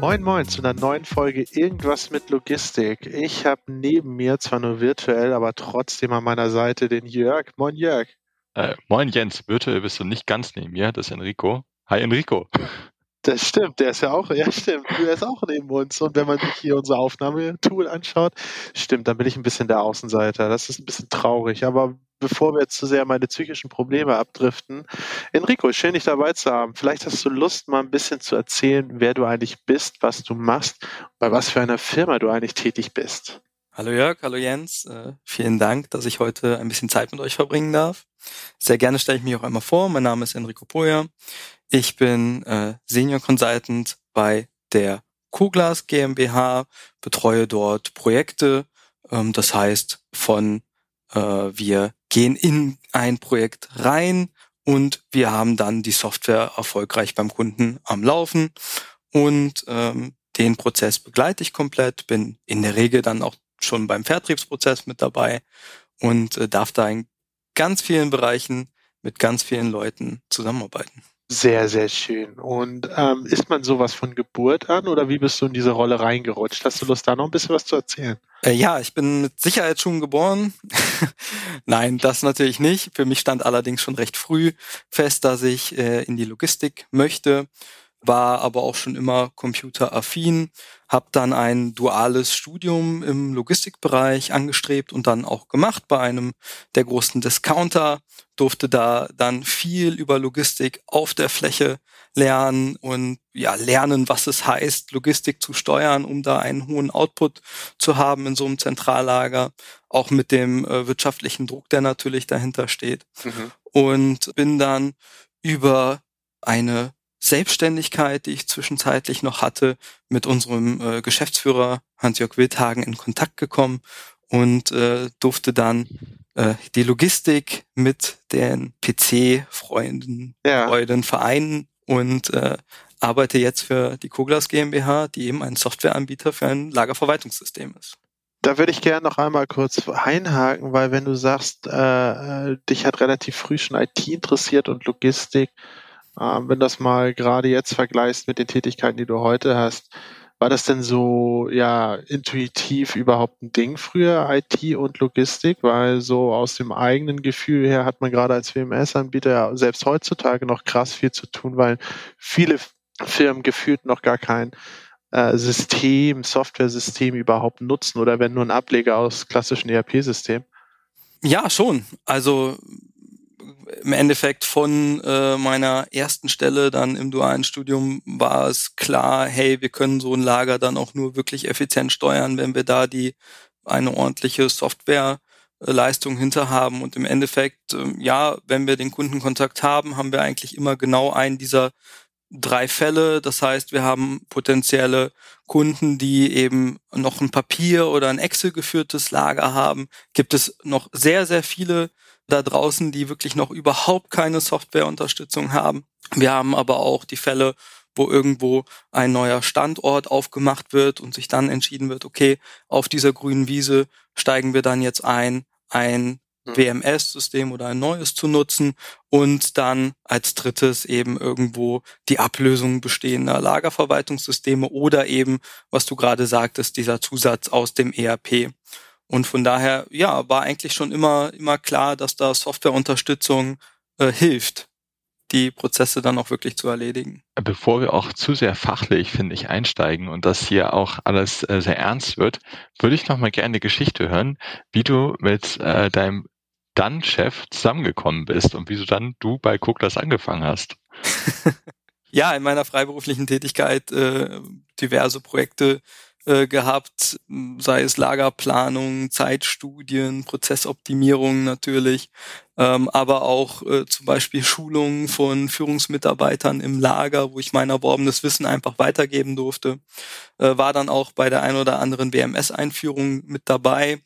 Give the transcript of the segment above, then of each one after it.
Moin Moin zu einer neuen Folge Irgendwas mit Logistik. Ich habe neben mir, zwar nur virtuell, aber trotzdem an meiner Seite den Jörg. Moin Jörg. Äh, moin Jens, virtuell bist du nicht ganz neben mir, das ist Enrico. Hi Enrico. Das stimmt, der ist ja auch, ja stimmt, der ist auch neben uns. Und wenn man sich hier unser Aufnahmetool anschaut, stimmt, dann bin ich ein bisschen der Außenseiter. Das ist ein bisschen traurig, aber bevor wir zu sehr meine psychischen Probleme abdriften, Enrico, schön dich dabei zu haben. Vielleicht hast du Lust, mal ein bisschen zu erzählen, wer du eigentlich bist, was du machst, bei was für einer Firma du eigentlich tätig bist. Hallo Jörg, hallo Jens. Äh, vielen Dank, dass ich heute ein bisschen Zeit mit euch verbringen darf. Sehr gerne stelle ich mich auch einmal vor. Mein Name ist Enrico Poja. Ich bin äh, Senior Consultant bei der Kuglas GmbH, betreue dort Projekte. Ähm, das heißt, von äh, wir gehen in ein Projekt rein und wir haben dann die Software erfolgreich beim Kunden am Laufen und ähm, den Prozess begleite ich komplett, bin in der Regel dann auch schon beim Vertriebsprozess mit dabei und äh, darf da in ganz vielen Bereichen mit ganz vielen Leuten zusammenarbeiten. Sehr, sehr schön. Und ähm, ist man sowas von Geburt an oder wie bist du in diese Rolle reingerutscht? Hast du Lust, da noch ein bisschen was zu erzählen? Äh, ja, ich bin mit Sicherheit schon geboren. Nein, das natürlich nicht. Für mich stand allerdings schon recht früh fest, dass ich äh, in die Logistik möchte war aber auch schon immer computeraffin, habe dann ein duales Studium im Logistikbereich angestrebt und dann auch gemacht bei einem der großen Discounter, durfte da dann viel über Logistik auf der Fläche lernen und ja lernen, was es heißt, Logistik zu steuern, um da einen hohen Output zu haben in so einem Zentrallager, auch mit dem äh, wirtschaftlichen Druck, der natürlich dahinter steht. Mhm. Und bin dann über eine Selbstständigkeit, die ich zwischenzeitlich noch hatte, mit unserem äh, Geschäftsführer Hans-Jörg Wildhagen in Kontakt gekommen und äh, durfte dann äh, die Logistik mit den PC-Freunden ja. Freuden vereinen und äh, arbeite jetzt für die Koglas GmbH, die eben ein Softwareanbieter für ein Lagerverwaltungssystem ist. Da würde ich gerne noch einmal kurz einhaken, weil wenn du sagst, äh, äh dich hat relativ früh schon IT interessiert und Logistik, wenn du das mal gerade jetzt vergleichst mit den Tätigkeiten, die du heute hast, war das denn so, ja, intuitiv überhaupt ein Ding früher, IT und Logistik? Weil so aus dem eigenen Gefühl her hat man gerade als WMS-Anbieter selbst heutzutage noch krass viel zu tun, weil viele Firmen gefühlt noch gar kein äh, System, Software-System überhaupt nutzen oder wenn nur ein Ableger aus klassischen ERP-Systemen. Ja, schon. Also im Endeffekt von äh, meiner ersten Stelle dann im dualen Studium war es klar, hey, wir können so ein Lager dann auch nur wirklich effizient steuern, wenn wir da die eine ordentliche Softwareleistung hinter haben. Und im Endeffekt, äh, ja, wenn wir den Kundenkontakt haben, haben wir eigentlich immer genau einen dieser drei Fälle. Das heißt, wir haben potenzielle Kunden, die eben noch ein Papier oder ein Excel geführtes Lager haben. Gibt es noch sehr, sehr viele da draußen, die wirklich noch überhaupt keine Softwareunterstützung haben. Wir haben aber auch die Fälle, wo irgendwo ein neuer Standort aufgemacht wird und sich dann entschieden wird, okay, auf dieser grünen Wiese steigen wir dann jetzt ein, ein. WMS-System oder ein neues zu nutzen und dann als drittes eben irgendwo die Ablösung bestehender Lagerverwaltungssysteme oder eben, was du gerade sagtest, dieser Zusatz aus dem ERP. Und von daher, ja, war eigentlich schon immer, immer klar, dass da Softwareunterstützung äh, hilft, die Prozesse dann auch wirklich zu erledigen. Bevor wir auch zu sehr fachlich, finde ich, einsteigen und das hier auch alles äh, sehr ernst wird, würde ich noch mal gerne eine Geschichte hören, wie du mit äh, deinem dann Chef zusammengekommen bist und wieso dann du bei Kuklas angefangen hast. ja, in meiner freiberuflichen Tätigkeit äh, diverse Projekte äh, gehabt, sei es Lagerplanung, Zeitstudien, Prozessoptimierung natürlich, ähm, aber auch äh, zum Beispiel Schulungen von Führungsmitarbeitern im Lager, wo ich mein erworbenes Wissen einfach weitergeben durfte. Äh, war dann auch bei der ein oder anderen WMS-Einführung mit dabei.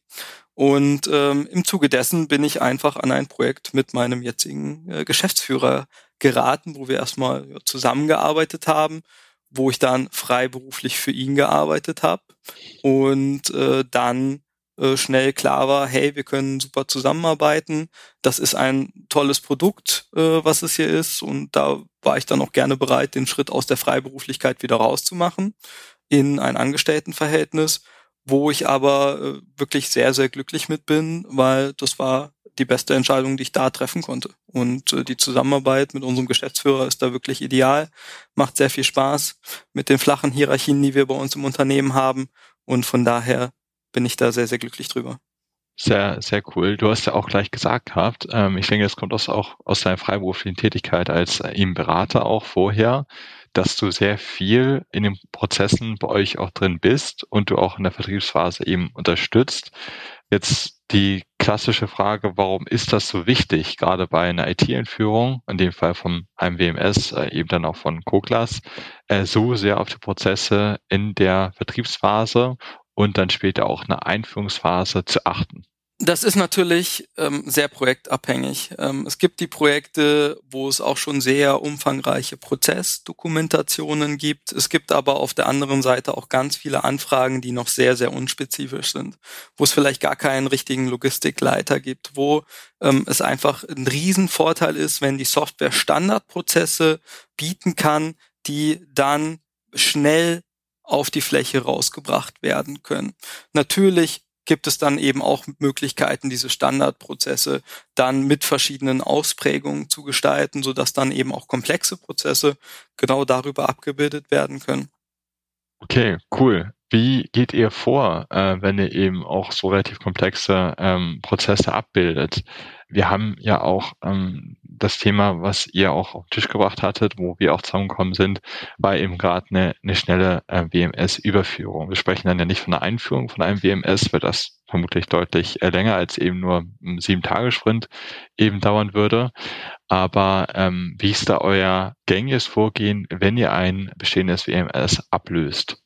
Und ähm, im Zuge dessen bin ich einfach an ein Projekt mit meinem jetzigen äh, Geschäftsführer geraten, wo wir erstmal ja, zusammengearbeitet haben wo ich dann freiberuflich für ihn gearbeitet habe und äh, dann äh, schnell klar war, hey, wir können super zusammenarbeiten. Das ist ein tolles Produkt, äh, was es hier ist. Und da war ich dann auch gerne bereit, den Schritt aus der Freiberuflichkeit wieder rauszumachen in ein Angestelltenverhältnis, wo ich aber äh, wirklich sehr, sehr glücklich mit bin, weil das war die beste Entscheidung, die ich da treffen konnte. Und äh, die Zusammenarbeit mit unserem Geschäftsführer ist da wirklich ideal, macht sehr viel Spaß mit den flachen Hierarchien, die wir bei uns im Unternehmen haben. Und von daher bin ich da sehr, sehr glücklich drüber. Sehr, sehr cool. Du hast ja auch gleich gesagt gehabt, ähm, ich denke, das kommt auch aus deiner freiberuflichen Tätigkeit als äh, ihm Berater auch vorher, dass du sehr viel in den Prozessen bei euch auch drin bist und du auch in der Vertriebsphase eben unterstützt. Jetzt die klassische Frage, warum ist das so wichtig, gerade bei einer IT-Entführung, in dem Fall von einem WMS, äh, eben dann auch von Coglas, äh, so sehr auf die Prozesse in der Vertriebsphase und dann später auch eine Einführungsphase zu achten? Das ist natürlich ähm, sehr projektabhängig. Ähm, es gibt die Projekte, wo es auch schon sehr umfangreiche Prozessdokumentationen gibt. Es gibt aber auf der anderen Seite auch ganz viele Anfragen, die noch sehr, sehr unspezifisch sind, wo es vielleicht gar keinen richtigen Logistikleiter gibt, wo ähm, es einfach ein Riesenvorteil ist, wenn die Software Standardprozesse bieten kann, die dann schnell auf die Fläche rausgebracht werden können. Natürlich gibt es dann eben auch Möglichkeiten, diese Standardprozesse dann mit verschiedenen Ausprägungen zu gestalten, sodass dann eben auch komplexe Prozesse genau darüber abgebildet werden können. Okay, cool. Wie geht ihr vor, äh, wenn ihr eben auch so relativ komplexe ähm, Prozesse abbildet? Wir haben ja auch ähm, das Thema, was ihr auch auf den Tisch gebracht hattet, wo wir auch zusammengekommen sind, war eben gerade eine, eine schnelle äh, WMS-Überführung. Wir sprechen dann ja nicht von einer Einführung von einem WMS, weil das vermutlich deutlich äh, länger als eben nur ein Sieben-Tage-Sprint eben dauern würde. Aber ähm, wie ist da euer gängiges Vorgehen, wenn ihr ein bestehendes WMS ablöst?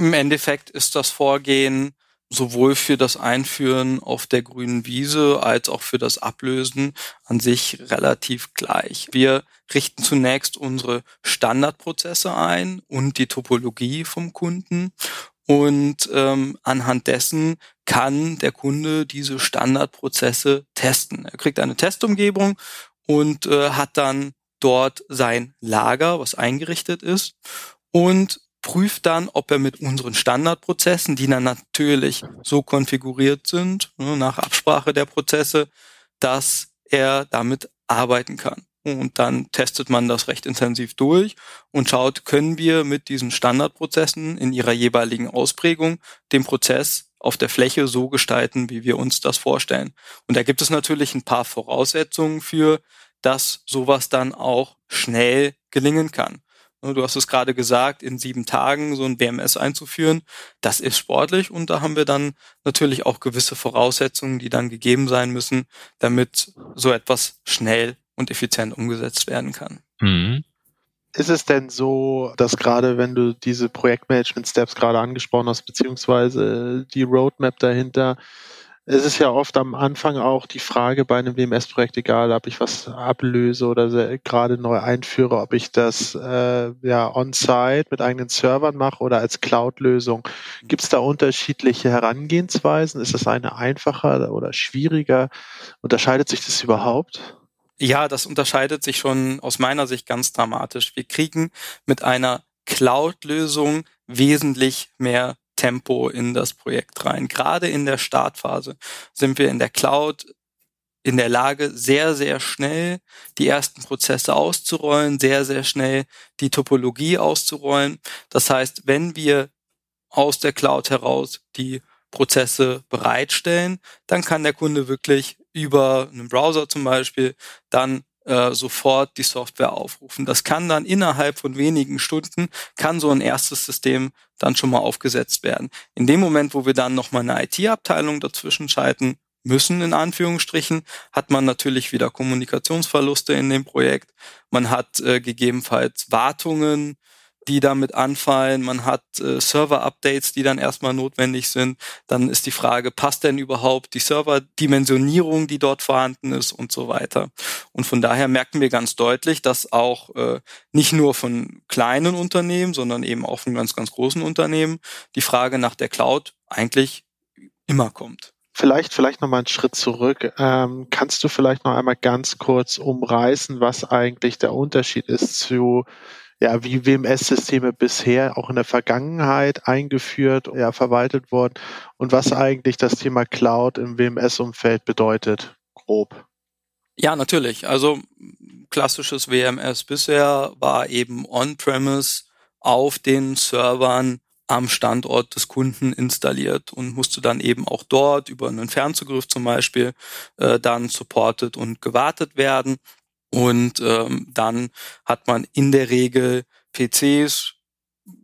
Im Endeffekt ist das Vorgehen sowohl für das Einführen auf der grünen Wiese als auch für das Ablösen an sich relativ gleich. Wir richten zunächst unsere Standardprozesse ein und die Topologie vom Kunden und ähm, anhand dessen kann der Kunde diese Standardprozesse testen. Er kriegt eine Testumgebung und äh, hat dann dort sein Lager, was eingerichtet ist und prüft dann, ob er mit unseren Standardprozessen, die dann natürlich so konfiguriert sind, ne, nach Absprache der Prozesse, dass er damit arbeiten kann. Und dann testet man das recht intensiv durch und schaut, können wir mit diesen Standardprozessen in ihrer jeweiligen Ausprägung den Prozess auf der Fläche so gestalten, wie wir uns das vorstellen. Und da gibt es natürlich ein paar Voraussetzungen für, dass sowas dann auch schnell gelingen kann. Ne, du hast es gerade gesagt, in sieben Tagen so ein BMS einzuführen, das ist sportlich und da haben wir dann natürlich auch gewisse Voraussetzungen, die dann gegeben sein müssen, damit so etwas schnell und effizient umgesetzt werden kann. Mhm. Ist es denn so, dass gerade wenn du diese Projektmanagement-Steps gerade angesprochen hast, beziehungsweise die Roadmap dahinter, es ist ja oft am Anfang auch die Frage bei einem WMS-Projekt, egal ob ich was ablöse oder gerade neu einführe, ob ich das äh, ja on-site mit eigenen Servern mache oder als Cloud-Lösung. Gibt es da unterschiedliche Herangehensweisen? Ist das eine einfacher oder schwieriger? Unterscheidet sich das überhaupt? Ja, das unterscheidet sich schon aus meiner Sicht ganz dramatisch. Wir kriegen mit einer Cloud-Lösung wesentlich mehr Tempo in das Projekt rein. Gerade in der Startphase sind wir in der Cloud in der Lage, sehr, sehr schnell die ersten Prozesse auszurollen, sehr, sehr schnell die Topologie auszurollen. Das heißt, wenn wir aus der Cloud heraus die Prozesse bereitstellen, dann kann der Kunde wirklich über einen Browser zum Beispiel dann äh, sofort die Software aufrufen. Das kann dann innerhalb von wenigen Stunden, kann so ein erstes System dann schon mal aufgesetzt werden. In dem Moment, wo wir dann nochmal eine IT-Abteilung dazwischen schalten müssen, in Anführungsstrichen, hat man natürlich wieder Kommunikationsverluste in dem Projekt. Man hat äh, gegebenenfalls Wartungen, die damit anfallen. Man hat äh, Server-Updates, die dann erstmal notwendig sind. Dann ist die Frage, passt denn überhaupt die Server-Dimensionierung, die dort vorhanden ist und so weiter. Und von daher merken wir ganz deutlich, dass auch äh, nicht nur von kleinen Unternehmen, sondern eben auch von ganz, ganz großen Unternehmen die Frage nach der Cloud eigentlich immer kommt. Vielleicht, vielleicht noch mal einen Schritt zurück. Ähm, kannst du vielleicht noch einmal ganz kurz umreißen, was eigentlich der Unterschied ist zu ja, wie WMS-Systeme bisher auch in der Vergangenheit eingeführt, ja, verwaltet wurden und was eigentlich das Thema Cloud im WMS-Umfeld bedeutet, grob. Ja, natürlich. Also klassisches WMS bisher war eben on-premise auf den Servern am Standort des Kunden installiert und musste dann eben auch dort über einen Fernzugriff zum Beispiel äh, dann supported und gewartet werden. Und ähm, dann hat man in der Regel PCs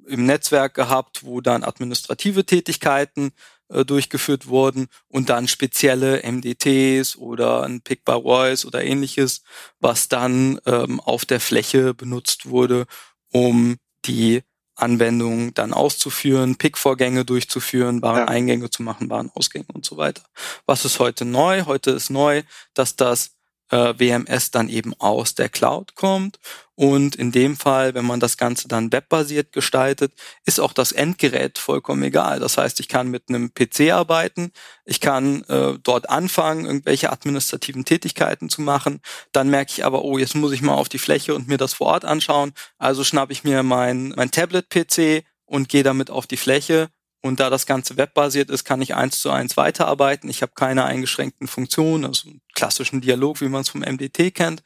im Netzwerk gehabt, wo dann administrative Tätigkeiten äh, durchgeführt wurden und dann spezielle MDTs oder ein Pick by Voice oder ähnliches, was dann ähm, auf der Fläche benutzt wurde, um die Anwendungen dann auszuführen, Pick-Vorgänge durchzuführen, Wareneingänge ja. zu machen, Warenausgänge und so weiter. Was ist heute neu? Heute ist neu, dass das äh, WMS dann eben aus der Cloud kommt. Und in dem Fall, wenn man das Ganze dann webbasiert gestaltet, ist auch das Endgerät vollkommen egal. Das heißt, ich kann mit einem PC arbeiten, ich kann äh, dort anfangen, irgendwelche administrativen Tätigkeiten zu machen. Dann merke ich aber, oh, jetzt muss ich mal auf die Fläche und mir das vor Ort anschauen. Also schnappe ich mir mein, mein Tablet-PC und gehe damit auf die Fläche und da das Ganze webbasiert ist, kann ich eins zu eins weiterarbeiten. Ich habe keine eingeschränkten Funktionen, also einen klassischen Dialog, wie man es vom MDT kennt,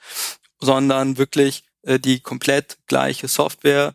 sondern wirklich äh, die komplett gleiche Software,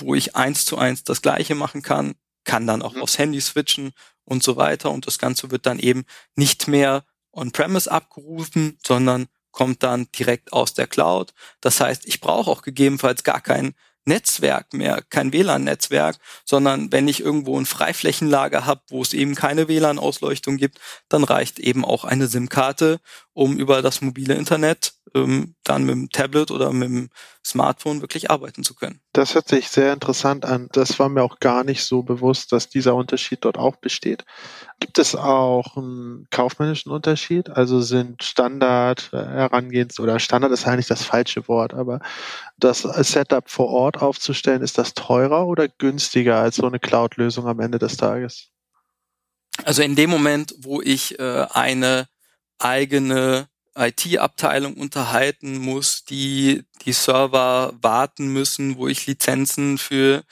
wo ich eins zu eins das Gleiche machen kann, kann dann auch mhm. aufs Handy switchen und so weiter. Und das Ganze wird dann eben nicht mehr on-premise abgerufen, sondern kommt dann direkt aus der Cloud. Das heißt, ich brauche auch gegebenenfalls gar kein Netzwerk mehr, kein WLAN-Netzwerk, sondern wenn ich irgendwo ein Freiflächenlager habe, wo es eben keine WLAN-Ausleuchtung gibt, dann reicht eben auch eine SIM-Karte, um über das mobile Internet ähm, dann mit dem Tablet oder mit dem Smartphone wirklich arbeiten zu können. Das hört sich sehr interessant an. Das war mir auch gar nicht so bewusst, dass dieser Unterschied dort auch besteht. Gibt es auch einen kaufmännischen Unterschied? Also sind Standard äh, herangehens oder Standard ist eigentlich das falsche Wort, aber das Setup vor Ort aufzustellen, ist das teurer oder günstiger als so eine Cloud-Lösung am Ende des Tages? Also in dem Moment, wo ich äh, eine eigene IT-Abteilung unterhalten muss, die die Server warten müssen, wo ich Lizenzen für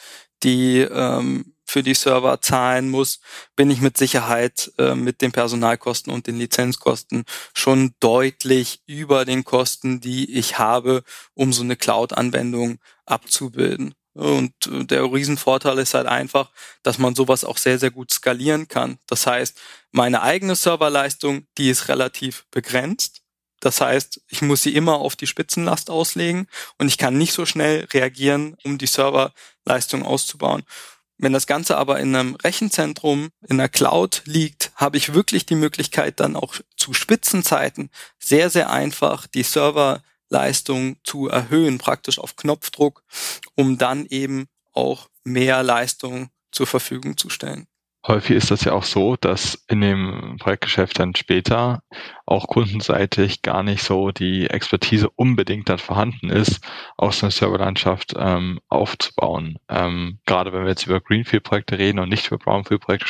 die ähm, für die Server zahlen muss, bin ich mit Sicherheit äh, mit den Personalkosten und den Lizenzkosten schon deutlich über den Kosten, die ich habe, um so eine Cloud-Anwendung abzubilden. Und äh, der Riesenvorteil ist halt einfach, dass man sowas auch sehr, sehr gut skalieren kann. Das heißt, meine eigene Serverleistung, die ist relativ begrenzt. Das heißt, ich muss sie immer auf die Spitzenlast auslegen und ich kann nicht so schnell reagieren, um die Serverleistung auszubauen. Wenn das Ganze aber in einem Rechenzentrum, in der Cloud liegt, habe ich wirklich die Möglichkeit, dann auch zu Spitzenzeiten sehr, sehr einfach die Serverleistung zu erhöhen, praktisch auf Knopfdruck, um dann eben auch mehr Leistung zur Verfügung zu stellen. Häufig ist das ja auch so, dass in dem Projektgeschäft dann später auch kundenseitig gar nicht so die Expertise unbedingt dann vorhanden ist, aus einer Serverlandschaft ähm, aufzubauen. Ähm, gerade wenn wir jetzt über Greenfield-Projekte reden und nicht über Brownfield-Projekte,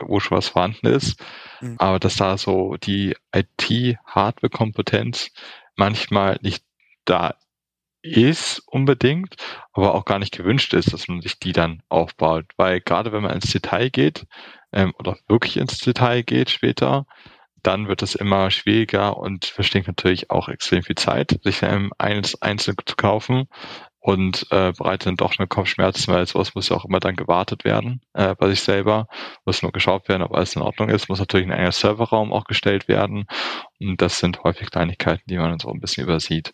wo schon was vorhanden ist, mhm. aber dass da so die IT-Hardware-Kompetenz manchmal nicht da ist unbedingt, aber auch gar nicht gewünscht ist, dass man sich die dann aufbaut. Weil gerade wenn man ins Detail geht ähm, oder wirklich ins Detail geht später, dann wird es immer schwieriger und verstinkt natürlich auch extrem viel Zeit, sich ähm, eins einzeln zu kaufen. Und äh, bereitet dann doch eine Kopfschmerzen, weil sowas muss ja auch immer dann gewartet werden äh, bei sich selber. Muss nur geschaut werden, ob alles in Ordnung ist. Muss natürlich ein enger Serverraum auch gestellt werden. Und das sind häufig Kleinigkeiten, die man so ein bisschen übersieht.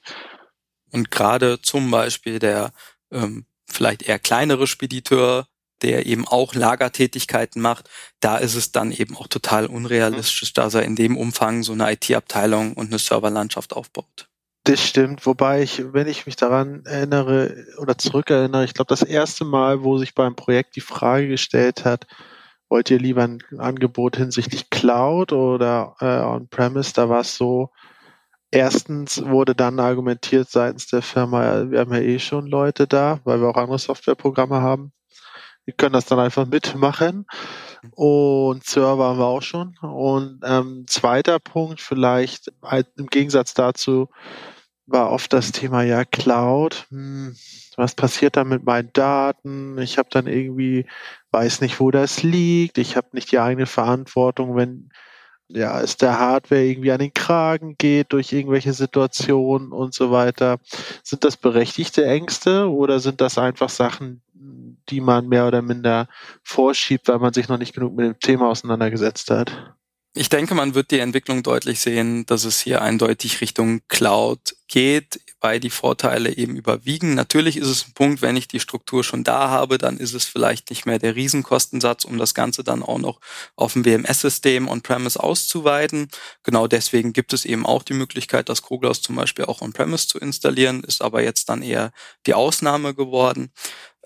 Und gerade zum Beispiel der ähm, vielleicht eher kleinere Spediteur, der eben auch Lagertätigkeiten macht, da ist es dann eben auch total unrealistisch, dass er in dem Umfang so eine IT-Abteilung und eine Serverlandschaft aufbaut. Das stimmt, wobei ich, wenn ich mich daran erinnere oder zurückerinnere, ich glaube, das erste Mal, wo sich beim Projekt die Frage gestellt hat, wollt ihr lieber ein Angebot hinsichtlich Cloud oder äh, On-Premise, da war es so, erstens wurde dann argumentiert seitens der Firma, wir haben ja eh schon Leute da, weil wir auch andere Softwareprogramme haben. Die können das dann einfach mitmachen. Und Server haben wir auch schon. Und ähm, zweiter Punkt, vielleicht halt im Gegensatz dazu, war oft das Thema ja Cloud. Hm, was passiert da mit meinen Daten? Ich habe dann irgendwie, weiß nicht, wo das liegt. Ich habe nicht die eigene Verantwortung, wenn ja, es der Hardware irgendwie an den Kragen geht durch irgendwelche Situationen und so weiter. Sind das berechtigte Ängste oder sind das einfach Sachen, die man mehr oder minder vorschiebt, weil man sich noch nicht genug mit dem Thema auseinandergesetzt hat? Ich denke, man wird die Entwicklung deutlich sehen, dass es hier eindeutig Richtung Cloud geht, weil die Vorteile eben überwiegen. Natürlich ist es ein Punkt, wenn ich die Struktur schon da habe, dann ist es vielleicht nicht mehr der Riesenkostensatz, um das Ganze dann auch noch auf dem WMS-System on-premise auszuweiten. Genau deswegen gibt es eben auch die Möglichkeit, das Koglaus zum Beispiel auch on-premise zu installieren, ist aber jetzt dann eher die Ausnahme geworden.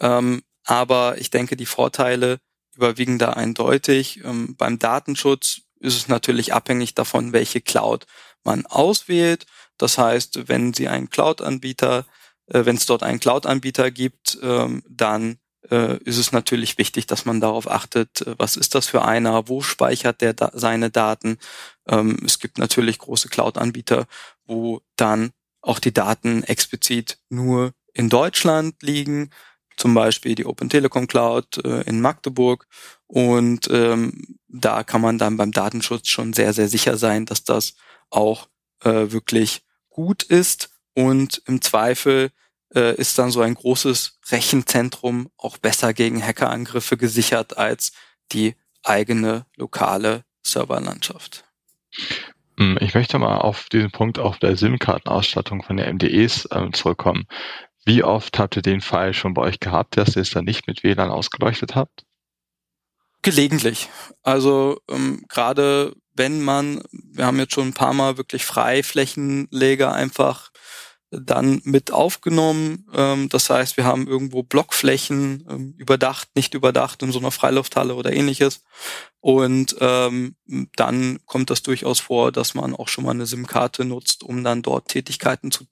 Ähm, aber ich denke, die Vorteile überwiegen da eindeutig. Ähm, beim Datenschutz ist es natürlich abhängig davon, welche Cloud man auswählt. Das heißt, wenn Sie einen Cloud-Anbieter, äh, wenn es dort einen Cloud-Anbieter gibt, ähm, dann äh, ist es natürlich wichtig, dass man darauf achtet, äh, was ist das für einer, wo speichert der da seine Daten. Ähm, es gibt natürlich große Cloud-Anbieter, wo dann auch die Daten explizit nur in Deutschland liegen zum Beispiel die Open Telekom Cloud äh, in Magdeburg. Und ähm, da kann man dann beim Datenschutz schon sehr, sehr sicher sein, dass das auch äh, wirklich gut ist. Und im Zweifel äh, ist dann so ein großes Rechenzentrum auch besser gegen Hackerangriffe gesichert als die eigene lokale Serverlandschaft. Hm, ich möchte mal auf diesen Punkt auf der SIM-Kartenausstattung von der MDEs äh, zurückkommen. Wie oft habt ihr den Fall schon bei euch gehabt, dass ihr es dann nicht mit WLAN ausgeleuchtet habt? Gelegentlich. Also ähm, gerade wenn man, wir haben jetzt schon ein paar Mal wirklich Freiflächenleger einfach dann mit aufgenommen. Ähm, das heißt, wir haben irgendwo Blockflächen ähm, überdacht, nicht überdacht in so einer Freilufthalle oder ähnliches. Und ähm, dann kommt das durchaus vor, dass man auch schon mal eine SIM-Karte nutzt, um dann dort Tätigkeiten zu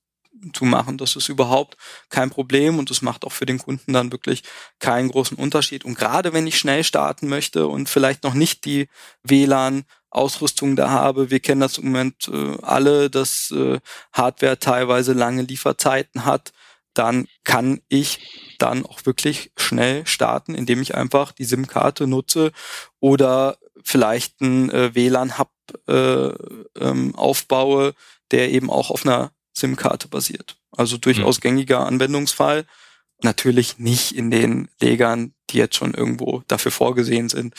zu machen. Das ist überhaupt kein Problem und es macht auch für den Kunden dann wirklich keinen großen Unterschied. Und gerade wenn ich schnell starten möchte und vielleicht noch nicht die WLAN Ausrüstung da habe. Wir kennen das im Moment äh, alle, dass äh, Hardware teilweise lange Lieferzeiten hat. Dann kann ich dann auch wirklich schnell starten, indem ich einfach die SIM-Karte nutze oder vielleicht einen äh, WLAN-Hub äh, ähm, aufbaue, der eben auch auf einer SIM-Karte basiert. Also durchaus mhm. gängiger Anwendungsfall. Natürlich nicht in den Legern, die jetzt schon irgendwo dafür vorgesehen sind,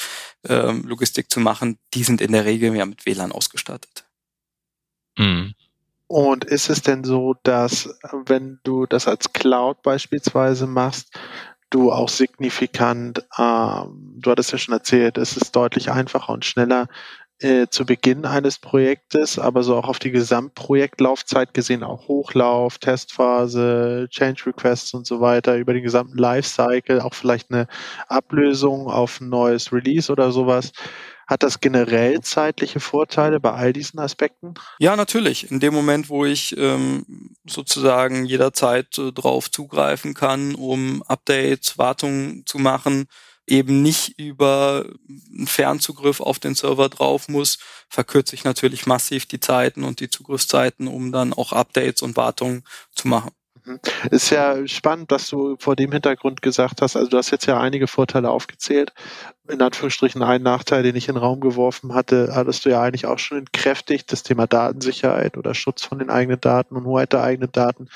ähm, Logistik zu machen. Die sind in der Regel ja mit WLAN ausgestattet. Mhm. Und ist es denn so, dass wenn du das als Cloud beispielsweise machst, du auch signifikant, ähm, du hattest ja schon erzählt, es ist deutlich einfacher und schneller, äh, zu Beginn eines Projektes, aber so auch auf die Gesamtprojektlaufzeit gesehen, auch Hochlauf, Testphase, Change Requests und so weiter, über den gesamten Lifecycle, auch vielleicht eine Ablösung auf ein neues Release oder sowas. Hat das generell zeitliche Vorteile bei all diesen Aspekten? Ja, natürlich. In dem Moment, wo ich ähm, sozusagen jederzeit äh, drauf zugreifen kann, um Updates, Wartungen zu machen, eben nicht über einen Fernzugriff auf den Server drauf muss, verkürze ich natürlich massiv die Zeiten und die Zugriffszeiten, um dann auch Updates und Wartungen zu machen. Mhm. Ist ja spannend, dass du vor dem Hintergrund gesagt hast, also du hast jetzt ja einige Vorteile aufgezählt. In Anführungsstrichen einen Nachteil, den ich in den Raum geworfen hatte, hattest du ja eigentlich auch schon entkräftigt, das Thema Datensicherheit oder Schutz von den eigenen Daten und Hoheit der eigenen Daten.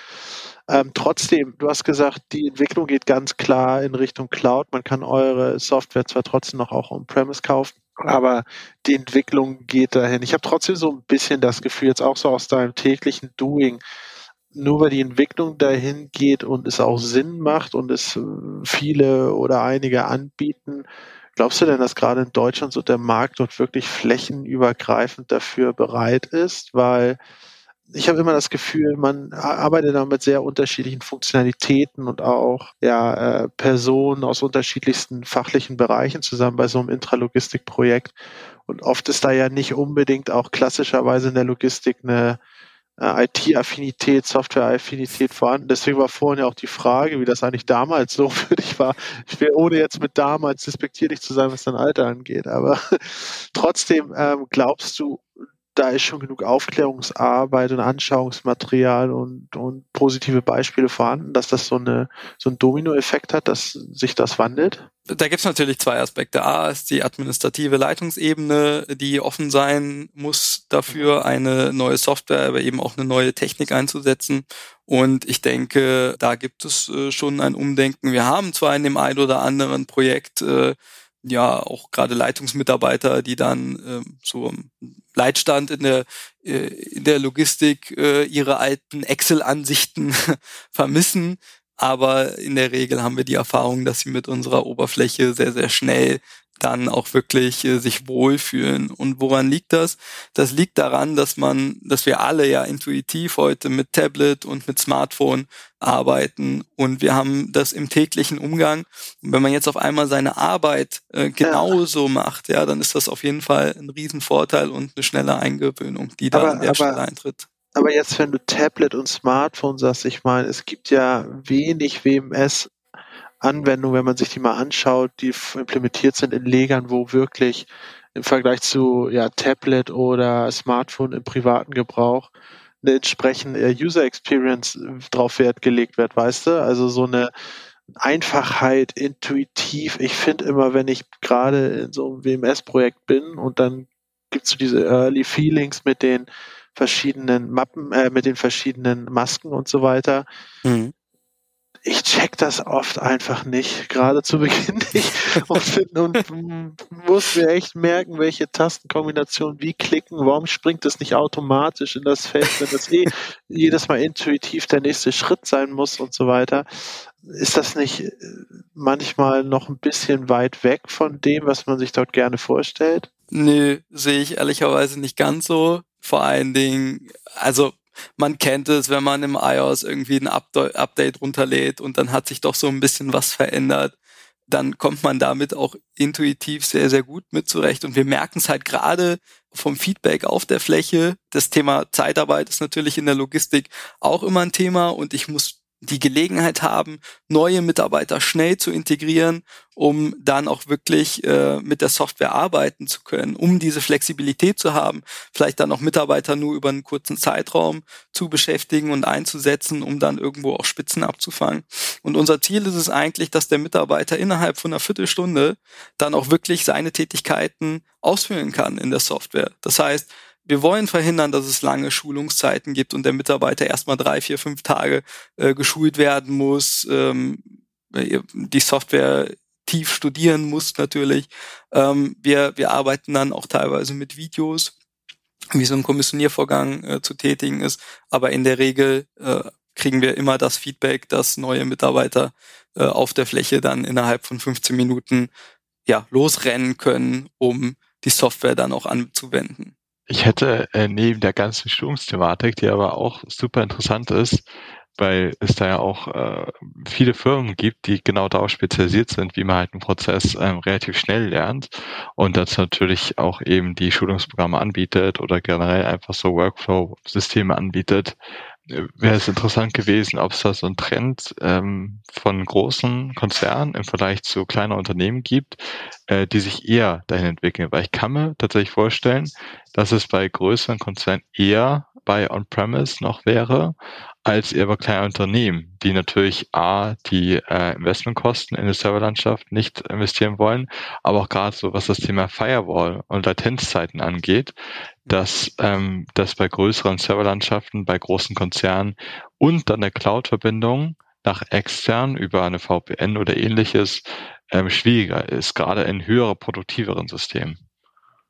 Ähm, trotzdem, du hast gesagt, die Entwicklung geht ganz klar in Richtung Cloud. Man kann eure Software zwar trotzdem noch auch on-premise kaufen, aber die Entwicklung geht dahin. Ich habe trotzdem so ein bisschen das Gefühl, jetzt auch so aus deinem täglichen Doing, nur weil die Entwicklung dahin geht und es auch Sinn macht und es viele oder einige anbieten, glaubst du denn, dass gerade in Deutschland so der Markt dort wirklich flächenübergreifend dafür bereit ist? Weil ich habe immer das Gefühl, man arbeitet da mit sehr unterschiedlichen Funktionalitäten und auch ja, äh, Personen aus unterschiedlichsten fachlichen Bereichen zusammen bei so einem Intralogistikprojekt. Und oft ist da ja nicht unbedingt auch klassischerweise in der Logistik eine äh, IT-Affinität, Software-Affinität vorhanden. Deswegen war vorhin ja auch die Frage, wie das eigentlich damals so für dich war. Ich will ohne jetzt mit damals despektierlich zu sein, was dein Alter angeht. Aber trotzdem ähm, glaubst du, da ist schon genug Aufklärungsarbeit und Anschauungsmaterial und, und positive Beispiele vorhanden, dass das so, eine, so einen Dominoeffekt hat, dass sich das wandelt? Da gibt's natürlich zwei Aspekte. A ist die administrative Leitungsebene, die offen sein muss dafür, eine neue Software, aber eben auch eine neue Technik einzusetzen. Und ich denke, da gibt es äh, schon ein Umdenken. Wir haben zwar in dem ein oder anderen Projekt äh, ja auch gerade Leitungsmitarbeiter, die dann äh, so Leitstand in der äh, in der Logistik äh, ihre alten Excel-Ansichten vermissen. Aber in der Regel haben wir die Erfahrung, dass sie mit unserer Oberfläche sehr, sehr schnell dann auch wirklich äh, sich wohlfühlen. Und woran liegt das? Das liegt daran, dass man, dass wir alle ja intuitiv heute mit Tablet und mit Smartphone arbeiten und wir haben das im täglichen Umgang. Und wenn man jetzt auf einmal seine Arbeit äh, genauso ja. macht, ja, dann ist das auf jeden Fall ein Riesenvorteil und eine schnelle Eingewöhnung, die da an der aber, Stelle eintritt. Aber jetzt, wenn du Tablet und Smartphone sagst, ich meine, es gibt ja wenig WMS Anwendungen, wenn man sich die mal anschaut, die implementiert sind in Legern, wo wirklich im Vergleich zu ja, Tablet oder Smartphone im privaten Gebrauch eine entsprechende User Experience drauf Wert gelegt wird, weißt du? Also so eine Einfachheit, intuitiv. Ich finde immer, wenn ich gerade in so einem WMS-Projekt bin und dann gibt's so diese Early Feelings mit den verschiedenen Mappen, äh, mit den verschiedenen Masken und so weiter. Mhm ich check das oft einfach nicht, gerade zu Beginn nicht und, und muss mir echt merken, welche Tastenkombinationen wie klicken, warum springt das nicht automatisch in das Feld, wenn das eh jedes Mal intuitiv der nächste Schritt sein muss und so weiter. Ist das nicht äh, manchmal noch ein bisschen weit weg von dem, was man sich dort gerne vorstellt? Nö, sehe ich ehrlicherweise nicht ganz so. Vor allen Dingen, also man kennt es, wenn man im iOS irgendwie ein Update runterlädt und dann hat sich doch so ein bisschen was verändert. Dann kommt man damit auch intuitiv sehr, sehr gut mit zurecht. Und wir merken es halt gerade vom Feedback auf der Fläche. Das Thema Zeitarbeit ist natürlich in der Logistik auch immer ein Thema und ich muss die Gelegenheit haben, neue Mitarbeiter schnell zu integrieren, um dann auch wirklich äh, mit der Software arbeiten zu können, um diese Flexibilität zu haben, vielleicht dann auch Mitarbeiter nur über einen kurzen Zeitraum zu beschäftigen und einzusetzen, um dann irgendwo auch Spitzen abzufangen. Und unser Ziel ist es eigentlich, dass der Mitarbeiter innerhalb von einer Viertelstunde dann auch wirklich seine Tätigkeiten ausführen kann in der Software. Das heißt, wir wollen verhindern, dass es lange Schulungszeiten gibt und der Mitarbeiter erstmal drei, vier, fünf Tage äh, geschult werden muss, ähm, die Software tief studieren muss natürlich. Ähm, wir, wir arbeiten dann auch teilweise mit Videos, wie so ein Kommissioniervorgang äh, zu tätigen ist, aber in der Regel äh, kriegen wir immer das Feedback, dass neue Mitarbeiter äh, auf der Fläche dann innerhalb von 15 Minuten ja losrennen können, um die Software dann auch anzuwenden. Ich hätte äh, neben der ganzen Schulungsthematik, die aber auch super interessant ist, weil es da ja auch äh, viele Firmen gibt, die genau darauf spezialisiert sind, wie man halt einen Prozess ähm, relativ schnell lernt und das natürlich auch eben die Schulungsprogramme anbietet oder generell einfach so Workflow-Systeme anbietet, wäre es interessant gewesen, ob es da so einen Trend ähm, von großen Konzernen im Vergleich zu kleinen Unternehmen gibt, äh, die sich eher dahin entwickeln. Weil ich kann mir tatsächlich vorstellen, dass es bei größeren Konzernen eher bei On-Premise noch wäre, als eher bei kleinen Unternehmen, die natürlich A, die äh, Investmentkosten in der Serverlandschaft nicht investieren wollen, aber auch gerade so, was das Thema Firewall und Latenzzeiten angeht, dass ähm, das bei größeren Serverlandschaften, bei großen Konzernen und dann der Cloud-Verbindung nach extern über eine VPN oder ähnliches ähm, schwieriger ist, gerade in höherer, produktiveren Systemen.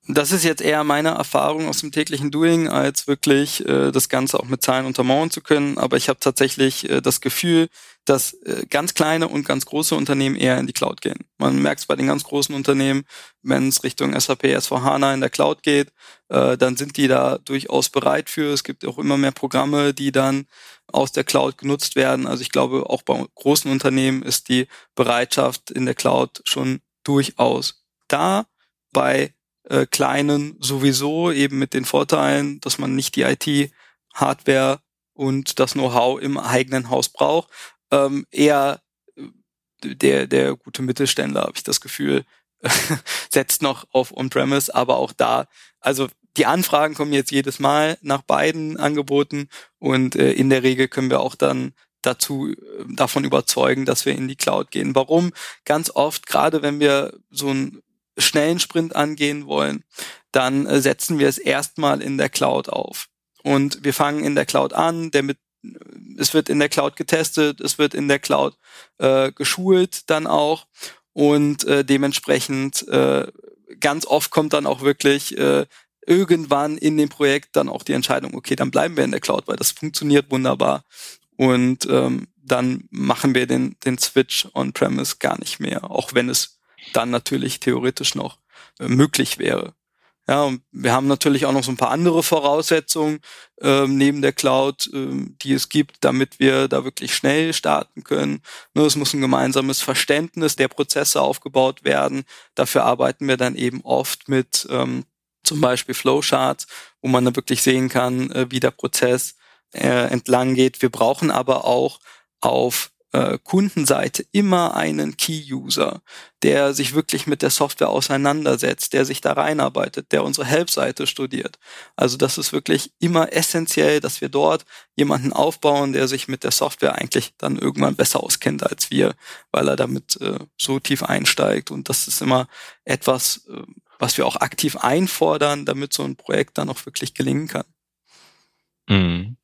Das ist jetzt eher meine Erfahrung aus dem täglichen Doing, als wirklich äh, das Ganze auch mit Zahlen untermauern zu können. Aber ich habe tatsächlich äh, das Gefühl, dass äh, ganz kleine und ganz große Unternehmen eher in die Cloud gehen. Man merkt es bei den ganz großen Unternehmen, wenn es Richtung SAP S4HANA in der Cloud geht, äh, dann sind die da durchaus bereit für. Es gibt auch immer mehr Programme, die dann aus der Cloud genutzt werden. Also ich glaube, auch bei großen Unternehmen ist die Bereitschaft in der Cloud schon durchaus da. Bei äh, kleinen sowieso eben mit den Vorteilen, dass man nicht die IT, Hardware und das Know-how im eigenen Haus braucht. Ähm, eher äh, der, der gute Mittelständler, habe ich das Gefühl, setzt noch auf On-Premise, aber auch da, also die Anfragen kommen jetzt jedes Mal nach beiden Angeboten und äh, in der Regel können wir auch dann dazu äh, davon überzeugen, dass wir in die Cloud gehen. Warum? Ganz oft, gerade wenn wir so ein schnellen Sprint angehen wollen, dann äh, setzen wir es erstmal in der Cloud auf. Und wir fangen in der Cloud an, der mit, es wird in der Cloud getestet, es wird in der Cloud äh, geschult dann auch und äh, dementsprechend äh, ganz oft kommt dann auch wirklich äh, irgendwann in dem Projekt dann auch die Entscheidung, okay, dann bleiben wir in der Cloud, weil das funktioniert wunderbar und ähm, dann machen wir den, den Switch on-premise gar nicht mehr, auch wenn es dann natürlich theoretisch noch äh, möglich wäre. Ja, und wir haben natürlich auch noch so ein paar andere Voraussetzungen ähm, neben der Cloud, ähm, die es gibt, damit wir da wirklich schnell starten können. Nur es muss ein gemeinsames Verständnis der Prozesse aufgebaut werden. Dafür arbeiten wir dann eben oft mit ähm, zum Beispiel Flowcharts, wo man dann wirklich sehen kann, äh, wie der Prozess äh, entlang geht. Wir brauchen aber auch auf äh, Kundenseite immer einen Key-User, der sich wirklich mit der Software auseinandersetzt, der sich da reinarbeitet, der unsere Help-Seite studiert. Also das ist wirklich immer essentiell, dass wir dort jemanden aufbauen, der sich mit der Software eigentlich dann irgendwann besser auskennt als wir, weil er damit äh, so tief einsteigt. Und das ist immer etwas, äh, was wir auch aktiv einfordern, damit so ein Projekt dann auch wirklich gelingen kann. Mhm.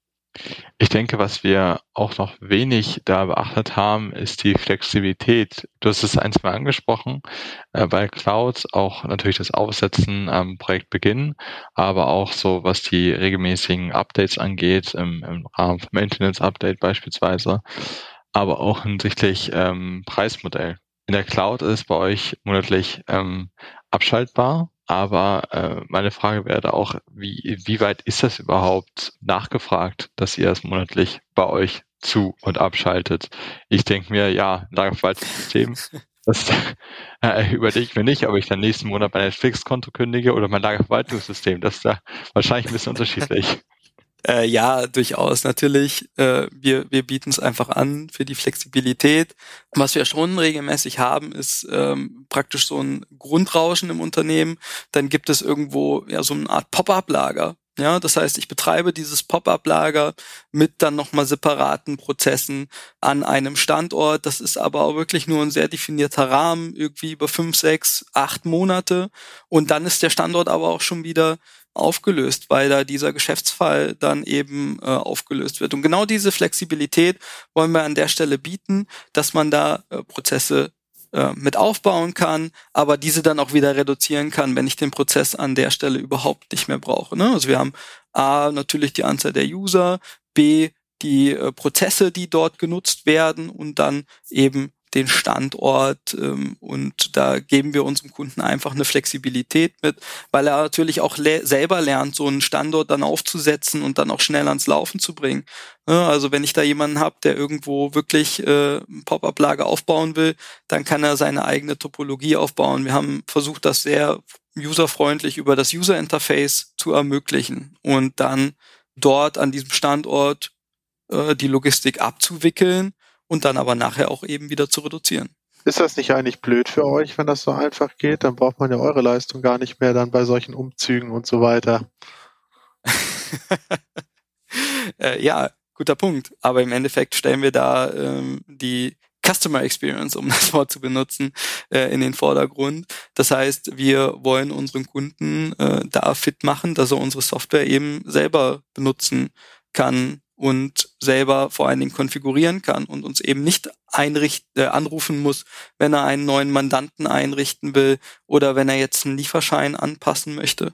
Ich denke, was wir auch noch wenig da beachtet haben, ist die Flexibilität. Du hast es eins mal angesprochen, äh, bei Clouds auch natürlich das Aufsetzen am Projektbeginn, aber auch so, was die regelmäßigen Updates angeht, im, im Rahmen vom Maintenance Update beispielsweise, aber auch hinsichtlich ähm, Preismodell. In der Cloud ist bei euch monatlich ähm, abschaltbar aber äh, meine Frage wäre auch, wie, wie weit ist das überhaupt nachgefragt, dass ihr das monatlich bei euch zu und abschaltet? Ich denke mir, ja, Lagerverwaltungssystem, das äh, überlege ich mir nicht, ob ich dann nächsten Monat mein Netflix-Konto kündige oder mein Lagerverwaltungssystem. Das ist da wahrscheinlich ein bisschen unterschiedlich. Äh, ja, durchaus. Natürlich, äh, wir, wir bieten es einfach an für die Flexibilität. Was wir schon regelmäßig haben, ist ähm, praktisch so ein Grundrauschen im Unternehmen. Dann gibt es irgendwo ja so eine Art Pop-up-Lager. Ja, das heißt, ich betreibe dieses Pop-up-Lager mit dann nochmal separaten Prozessen an einem Standort. Das ist aber auch wirklich nur ein sehr definierter Rahmen, irgendwie über fünf, sechs, acht Monate. Und dann ist der Standort aber auch schon wieder aufgelöst, weil da dieser Geschäftsfall dann eben äh, aufgelöst wird. Und genau diese Flexibilität wollen wir an der Stelle bieten, dass man da äh, Prozesse äh, mit aufbauen kann, aber diese dann auch wieder reduzieren kann, wenn ich den Prozess an der Stelle überhaupt nicht mehr brauche. Ne? Also wir haben A natürlich die Anzahl der User, B die äh, Prozesse, die dort genutzt werden und dann eben den Standort ähm, und da geben wir unserem Kunden einfach eine Flexibilität mit, weil er natürlich auch le selber lernt, so einen Standort dann aufzusetzen und dann auch schnell ans Laufen zu bringen. Ja, also wenn ich da jemanden habe, der irgendwo wirklich äh, ein Pop-up-Lager aufbauen will, dann kann er seine eigene Topologie aufbauen. Wir haben versucht, das sehr userfreundlich über das User-Interface zu ermöglichen und dann dort an diesem Standort äh, die Logistik abzuwickeln und dann aber nachher auch eben wieder zu reduzieren. Ist das nicht eigentlich blöd für euch, wenn das so einfach geht? Dann braucht man ja eure Leistung gar nicht mehr dann bei solchen Umzügen und so weiter. äh, ja, guter Punkt. Aber im Endeffekt stellen wir da ähm, die Customer Experience, um das Wort zu benutzen, äh, in den Vordergrund. Das heißt, wir wollen unseren Kunden äh, da fit machen, dass er unsere Software eben selber benutzen kann und selber vor allen Dingen konfigurieren kann und uns eben nicht einrichten, äh, anrufen muss, wenn er einen neuen Mandanten einrichten will oder wenn er jetzt einen Lieferschein anpassen möchte.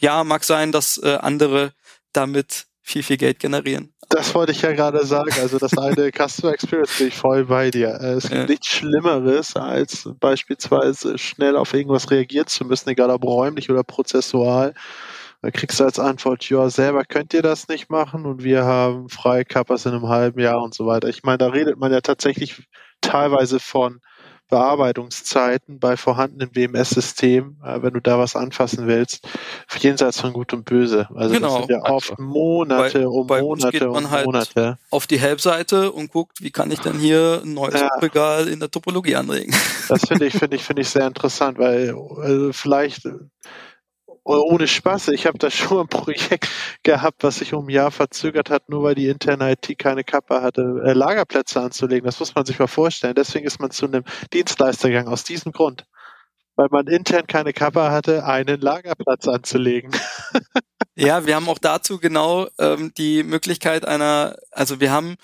Ja, mag sein, dass äh, andere damit viel, viel Geld generieren. Das wollte ich ja gerade sagen. Also das eine Customer Experience bin ich voll bei dir. Äh, es gibt ja. nichts Schlimmeres, als beispielsweise schnell auf irgendwas reagieren zu müssen, egal ob räumlich oder prozessual. Da kriegst du als Antwort, ja, selber könnt ihr das nicht machen und wir haben freie Kappas in einem halben Jahr und so weiter. Ich meine, da redet man ja tatsächlich teilweise von Bearbeitungszeiten bei vorhandenen WMS-Systemen, äh, wenn du da was anfassen willst, jenseits von Gut und Böse. Also genau. das sind ja oft Monate bei, um bei Monate geht man um halt Monate. Auf die Helpseite und guckt, wie kann ich denn hier ein neues ja. Regal in der Topologie anlegen. Das finde ich, finde ich, finde ich sehr interessant, weil also vielleicht ohne Spaß, ich habe da schon ein Projekt gehabt, was sich um ein Jahr verzögert hat, nur weil die interne IT keine Kappe hatte, äh, Lagerplätze anzulegen. Das muss man sich mal vorstellen. Deswegen ist man zu einem Dienstleister gegangen, aus diesem Grund. Weil man intern keine Kappe hatte, einen Lagerplatz anzulegen. ja, wir haben auch dazu genau ähm, die Möglichkeit einer, also wir haben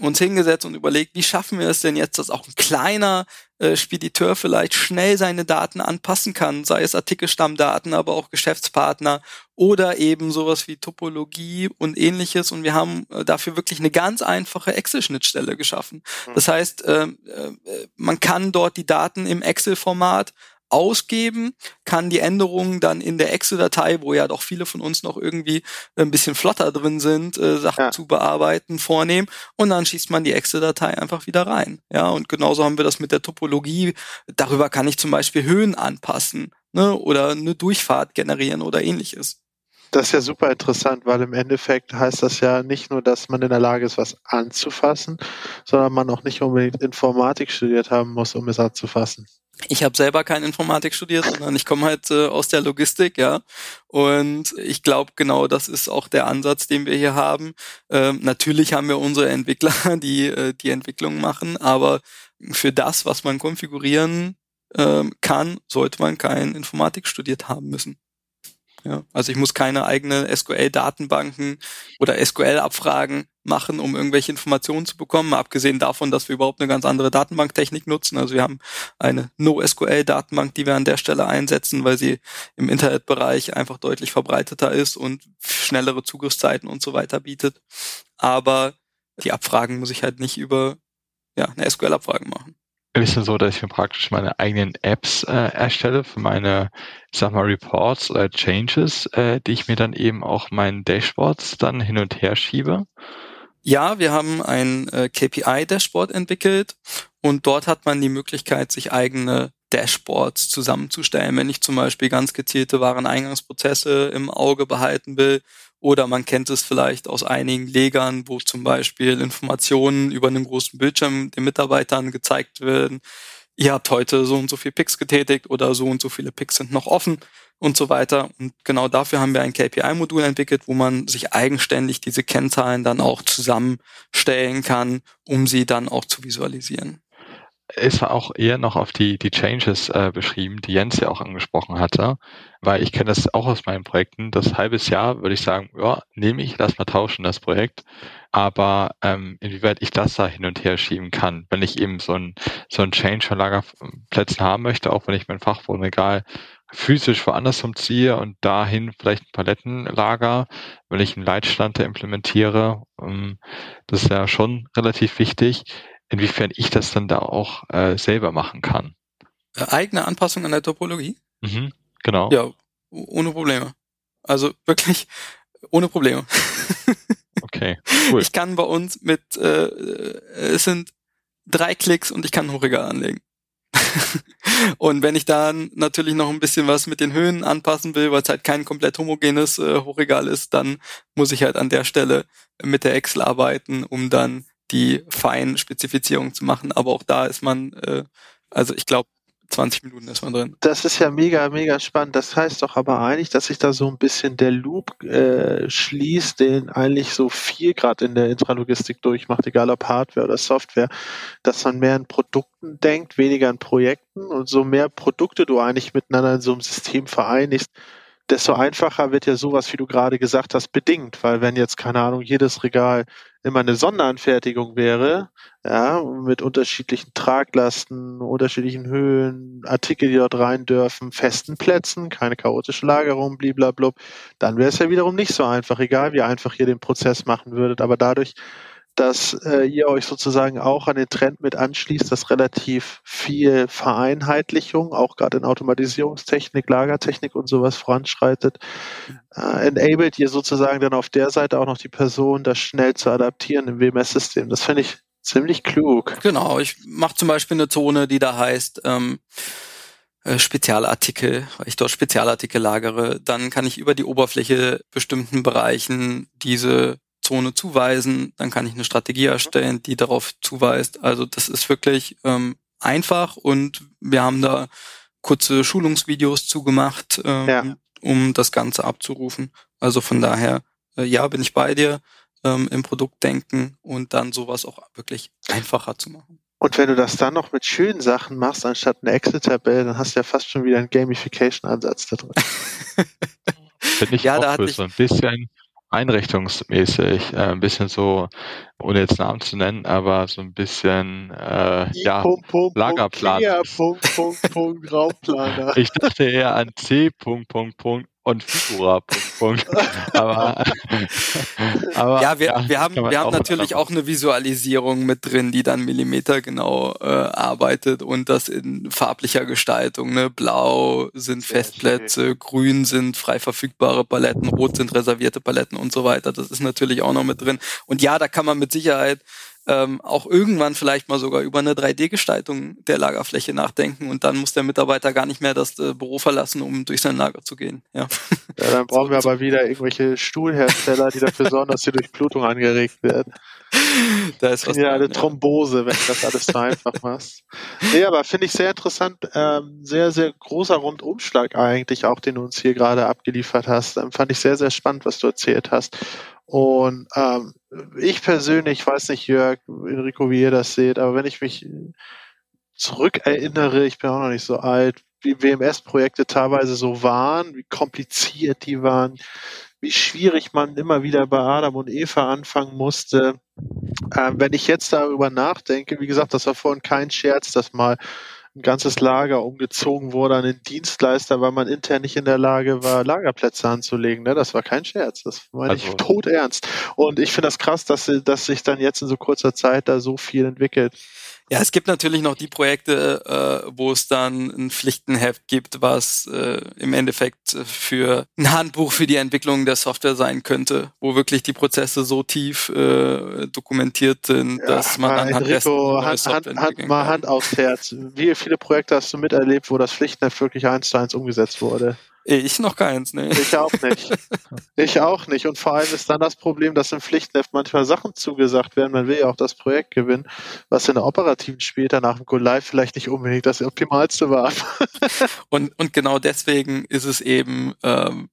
uns hingesetzt und überlegt, wie schaffen wir es denn jetzt, dass auch ein kleiner äh, Spediteur vielleicht schnell seine Daten anpassen kann, sei es Artikelstammdaten, aber auch Geschäftspartner oder eben sowas wie Topologie und ähnliches. Und wir haben äh, dafür wirklich eine ganz einfache Excel-Schnittstelle geschaffen. Hm. Das heißt, äh, äh, man kann dort die Daten im Excel-Format ausgeben, kann die Änderungen dann in der Excel-Datei, wo ja doch viele von uns noch irgendwie ein bisschen flotter drin sind, äh, Sachen ja. zu bearbeiten, vornehmen und dann schießt man die Excel-Datei einfach wieder rein. Ja, und genauso haben wir das mit der Topologie. Darüber kann ich zum Beispiel Höhen anpassen ne, oder eine Durchfahrt generieren oder ähnliches. Das ist ja super interessant, weil im Endeffekt heißt das ja nicht nur, dass man in der Lage ist, was anzufassen, sondern man auch nicht unbedingt Informatik studiert haben muss, um es anzufassen. Ich habe selber keine Informatik studiert, sondern ich komme halt äh, aus der Logistik, ja. Und ich glaube, genau das ist auch der Ansatz, den wir hier haben. Ähm, natürlich haben wir unsere Entwickler, die äh, die Entwicklung machen, aber für das, was man konfigurieren ähm, kann, sollte man kein Informatik studiert haben müssen. Ja, also ich muss keine eigene SQL-Datenbanken oder SQL-Abfragen machen, um irgendwelche Informationen zu bekommen, abgesehen davon, dass wir überhaupt eine ganz andere Datenbanktechnik nutzen. Also wir haben eine NoSQL-Datenbank, die wir an der Stelle einsetzen, weil sie im Internetbereich einfach deutlich verbreiteter ist und schnellere Zugriffszeiten und so weiter bietet. Aber die Abfragen muss ich halt nicht über ja, eine SQL-Abfrage machen ist dann so, dass ich mir praktisch meine eigenen Apps äh, erstelle für meine, ich sag mal, Reports oder Changes, äh, die ich mir dann eben auch meinen Dashboards dann hin und her schiebe. Ja, wir haben ein äh, KPI-Dashboard entwickelt und dort hat man die Möglichkeit, sich eigene Dashboards zusammenzustellen. Wenn ich zum Beispiel ganz gezielte Wareneingangsprozesse im Auge behalten will oder man kennt es vielleicht aus einigen Legern, wo zum Beispiel Informationen über einen großen Bildschirm den Mitarbeitern gezeigt werden. Ihr habt heute so und so viel Picks getätigt oder so und so viele Picks sind noch offen und so weiter. Und genau dafür haben wir ein KPI-Modul entwickelt, wo man sich eigenständig diese Kennzahlen dann auch zusammenstellen kann, um sie dann auch zu visualisieren ist auch eher noch auf die, die Changes äh, beschrieben, die Jens ja auch angesprochen hatte, weil ich kenne das auch aus meinen Projekten. Das halbes Jahr würde ich sagen, ja, nehme ich, lass mal tauschen das Projekt. Aber ähm, inwieweit ich das da hin und her schieben kann, wenn ich eben so ein, so ein Change von Lagerplätzen haben möchte, auch wenn ich mein Fachwohnregal physisch woanders umziehe und dahin vielleicht ein Palettenlager, wenn ich einen Leitstand implementiere. Ähm, das ist ja schon relativ wichtig inwiefern ich das dann da auch äh, selber machen kann. Äh, eigene Anpassung an der Topologie? Mhm, genau. Ja, ohne Probleme. Also wirklich ohne Probleme. okay, cool. Ich kann bei uns mit, äh, es sind drei Klicks und ich kann ein Hochregal anlegen. und wenn ich dann natürlich noch ein bisschen was mit den Höhen anpassen will, weil es halt kein komplett homogenes äh, Hochregal ist, dann muss ich halt an der Stelle mit der Excel arbeiten, um dann die feinen Spezifizierungen zu machen. Aber auch da ist man, äh, also ich glaube, 20 Minuten ist man drin. Das ist ja mega, mega spannend. Das heißt doch aber eigentlich, dass sich da so ein bisschen der Loop äh, schließt, den eigentlich so viel gerade in der Intralogistik durchmacht, egal ob Hardware oder Software, dass man mehr in Produkten denkt, weniger in Projekten und so mehr Produkte du eigentlich miteinander in so einem System vereinigst, desto einfacher wird ja sowas, wie du gerade gesagt hast, bedingt, weil wenn jetzt, keine Ahnung, jedes Regal immer eine Sonderanfertigung wäre, ja, mit unterschiedlichen Traglasten, unterschiedlichen Höhen, Artikel, die dort rein dürfen, festen Plätzen, keine chaotische Lagerung, blablabla, dann wäre es ja wiederum nicht so einfach, egal wie einfach ihr den Prozess machen würdet, aber dadurch, dass äh, ihr euch sozusagen auch an den Trend mit anschließt, dass relativ viel Vereinheitlichung, auch gerade in Automatisierungstechnik, Lagertechnik und sowas voranschreitet, äh, enabled ihr sozusagen dann auf der Seite auch noch die Person, das schnell zu adaptieren im WMS-System. Das finde ich ziemlich klug. Genau, ich mache zum Beispiel eine Zone, die da heißt ähm, äh, Spezialartikel, weil ich dort Spezialartikel lagere, dann kann ich über die Oberfläche bestimmten Bereichen diese Zone zuweisen, dann kann ich eine Strategie erstellen, die darauf zuweist. Also das ist wirklich ähm, einfach und wir haben da kurze Schulungsvideos zugemacht, ähm, ja. um das Ganze abzurufen. Also von daher, äh, ja, bin ich bei dir ähm, im Produktdenken und dann sowas auch wirklich einfacher zu machen. Und wenn du das dann noch mit schönen Sachen machst, anstatt eine Excel-Tabelle, dann hast du ja fast schon wieder einen Gamification-Ansatz da drin. Finde ich ja, auch da hatte ich, so ein bisschen einrichtungsmäßig, äh, ein bisschen so, ohne jetzt Namen zu nennen, aber so ein bisschen äh, ja, Punkt, Punkt, Lagerplan. Punkt, Punkt, Punkt, Raumplaner. Ich dachte eher an C. Punkt, Punkt, Punkt und Figura. Punkt, aber, aber ja, wir, ja, wir haben, wir haben natürlich auch eine Visualisierung mit drin, die dann millimetergenau äh, arbeitet und das in farblicher Gestaltung. Ne? Blau sind Festplätze, grün sind frei verfügbare Paletten, rot sind reservierte Paletten und so weiter. Das ist natürlich auch noch mit drin. Und ja, da kann man mit Sicherheit ähm, auch irgendwann vielleicht mal sogar über eine 3D-Gestaltung der Lagerfläche nachdenken und dann muss der Mitarbeiter gar nicht mehr das äh, Büro verlassen, um durch sein Lager zu gehen. Ja, ja dann brauchen wir aber wieder irgendwelche Stuhlhersteller, die dafür sorgen, dass die Durchblutung angeregt wird. Da ist was ja, eine Thrombose, wenn du das alles so einfach machst. Nee, aber finde ich sehr interessant, ähm, sehr, sehr großer Rundumschlag eigentlich auch, den du uns hier gerade abgeliefert hast. Ähm, fand ich sehr, sehr spannend, was du erzählt hast. Und ähm, ich persönlich, weiß nicht, Jörg, Enrico, wie ihr das seht, aber wenn ich mich zurückerinnere, ich bin auch noch nicht so alt, wie WMS-Projekte teilweise so waren, wie kompliziert die waren, wie schwierig man immer wieder bei Adam und Eva anfangen musste. Ähm, wenn ich jetzt darüber nachdenke, wie gesagt, das war vorhin kein Scherz, dass mal ein ganzes Lager umgezogen wurde an den Dienstleister, weil man intern nicht in der Lage war, Lagerplätze anzulegen. Ne? Das war kein Scherz. Das meine also. ich tot ernst. Und ich finde das krass, dass, dass sich dann jetzt in so kurzer Zeit da so viel entwickelt. Ja, es gibt natürlich noch die Projekte, äh, wo es dann ein Pflichtenheft gibt, was äh, im Endeffekt für ein Handbuch für die Entwicklung der Software sein könnte, wo wirklich die Prozesse so tief äh, dokumentiert sind, ja, dass man anhand Enrico, Hand, Hand, Hand, mal Hand aufs Herz. Wie viele Projekte hast du miterlebt, wo das Pflichtenheft wirklich eins zu eins umgesetzt wurde? Ich noch keins, ne. Ich auch nicht. Ich auch nicht. Und vor allem ist dann das Problem, dass im Pflichtenheft manchmal Sachen zugesagt werden. Man will ja auch das Projekt gewinnen, was in der operativen später nach dem Go Live vielleicht nicht unbedingt das optimalste war. und, und genau deswegen ist es eben ähm,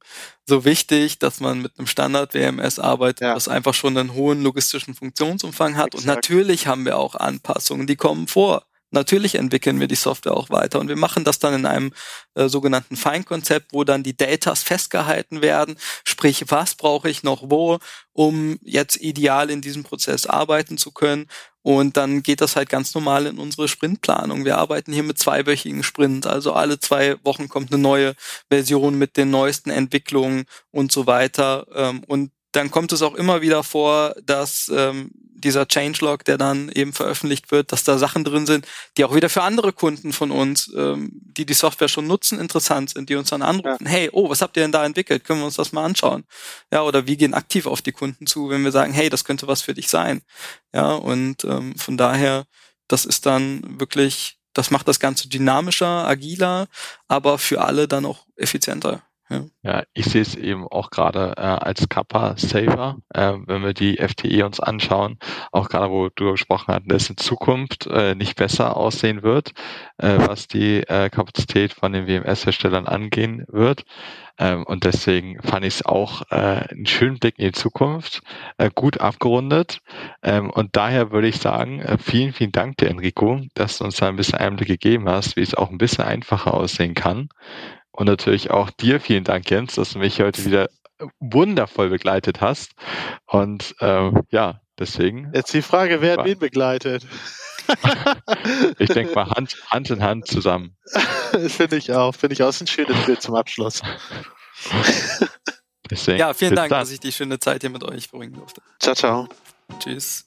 so wichtig, dass man mit einem Standard WMS arbeitet, ja. das einfach schon einen hohen logistischen Funktionsumfang hat. Exakt. Und natürlich haben wir auch Anpassungen, die kommen vor. Natürlich entwickeln wir die Software auch weiter und wir machen das dann in einem äh, sogenannten Feinkonzept, wo dann die Datas festgehalten werden, sprich, was brauche ich noch wo, um jetzt ideal in diesem Prozess arbeiten zu können. Und dann geht das halt ganz normal in unsere Sprintplanung. Wir arbeiten hier mit zweiwöchigen Sprint, also alle zwei Wochen kommt eine neue Version mit den neuesten Entwicklungen und so weiter. Ähm, und dann kommt es auch immer wieder vor, dass ähm, dieser Changelog, der dann eben veröffentlicht wird, dass da Sachen drin sind, die auch wieder für andere Kunden von uns, ähm, die die Software schon nutzen, interessant sind, die uns dann anrufen, ja. hey, oh, was habt ihr denn da entwickelt? Können wir uns das mal anschauen? Ja, oder wir gehen aktiv auf die Kunden zu, wenn wir sagen, hey, das könnte was für dich sein. Ja, und ähm, von daher, das ist dann wirklich, das macht das Ganze dynamischer, agiler, aber für alle dann auch effizienter. Ja. ja, ich sehe es eben auch gerade äh, als Kappa-Saver, äh, wenn wir die FTE uns anschauen, auch gerade wo du gesprochen hast, dass in Zukunft äh, nicht besser aussehen wird, äh, was die äh, Kapazität von den WMS-Herstellern angehen wird. Ähm, und deswegen fand ich es auch äh, einen schönen Blick in die Zukunft, äh, gut abgerundet. Ähm, und daher würde ich sagen, äh, vielen, vielen Dank dir, Enrico, dass du uns da ein bisschen Einblick gegeben hast, wie es auch ein bisschen einfacher aussehen kann. Und natürlich auch dir vielen Dank, Jens, dass du mich heute wieder wundervoll begleitet hast. Und ähm, ja, deswegen. Jetzt die Frage, wer hat wen begleitet? ich denke mal Hand, Hand in Hand zusammen. Finde ich auch. Finde ich auch ein schönes Bild zum Abschluss. Deswegen, ja, vielen Dank, dann. dass ich die schöne Zeit hier mit euch verbringen durfte. Ciao, ciao. Tschüss.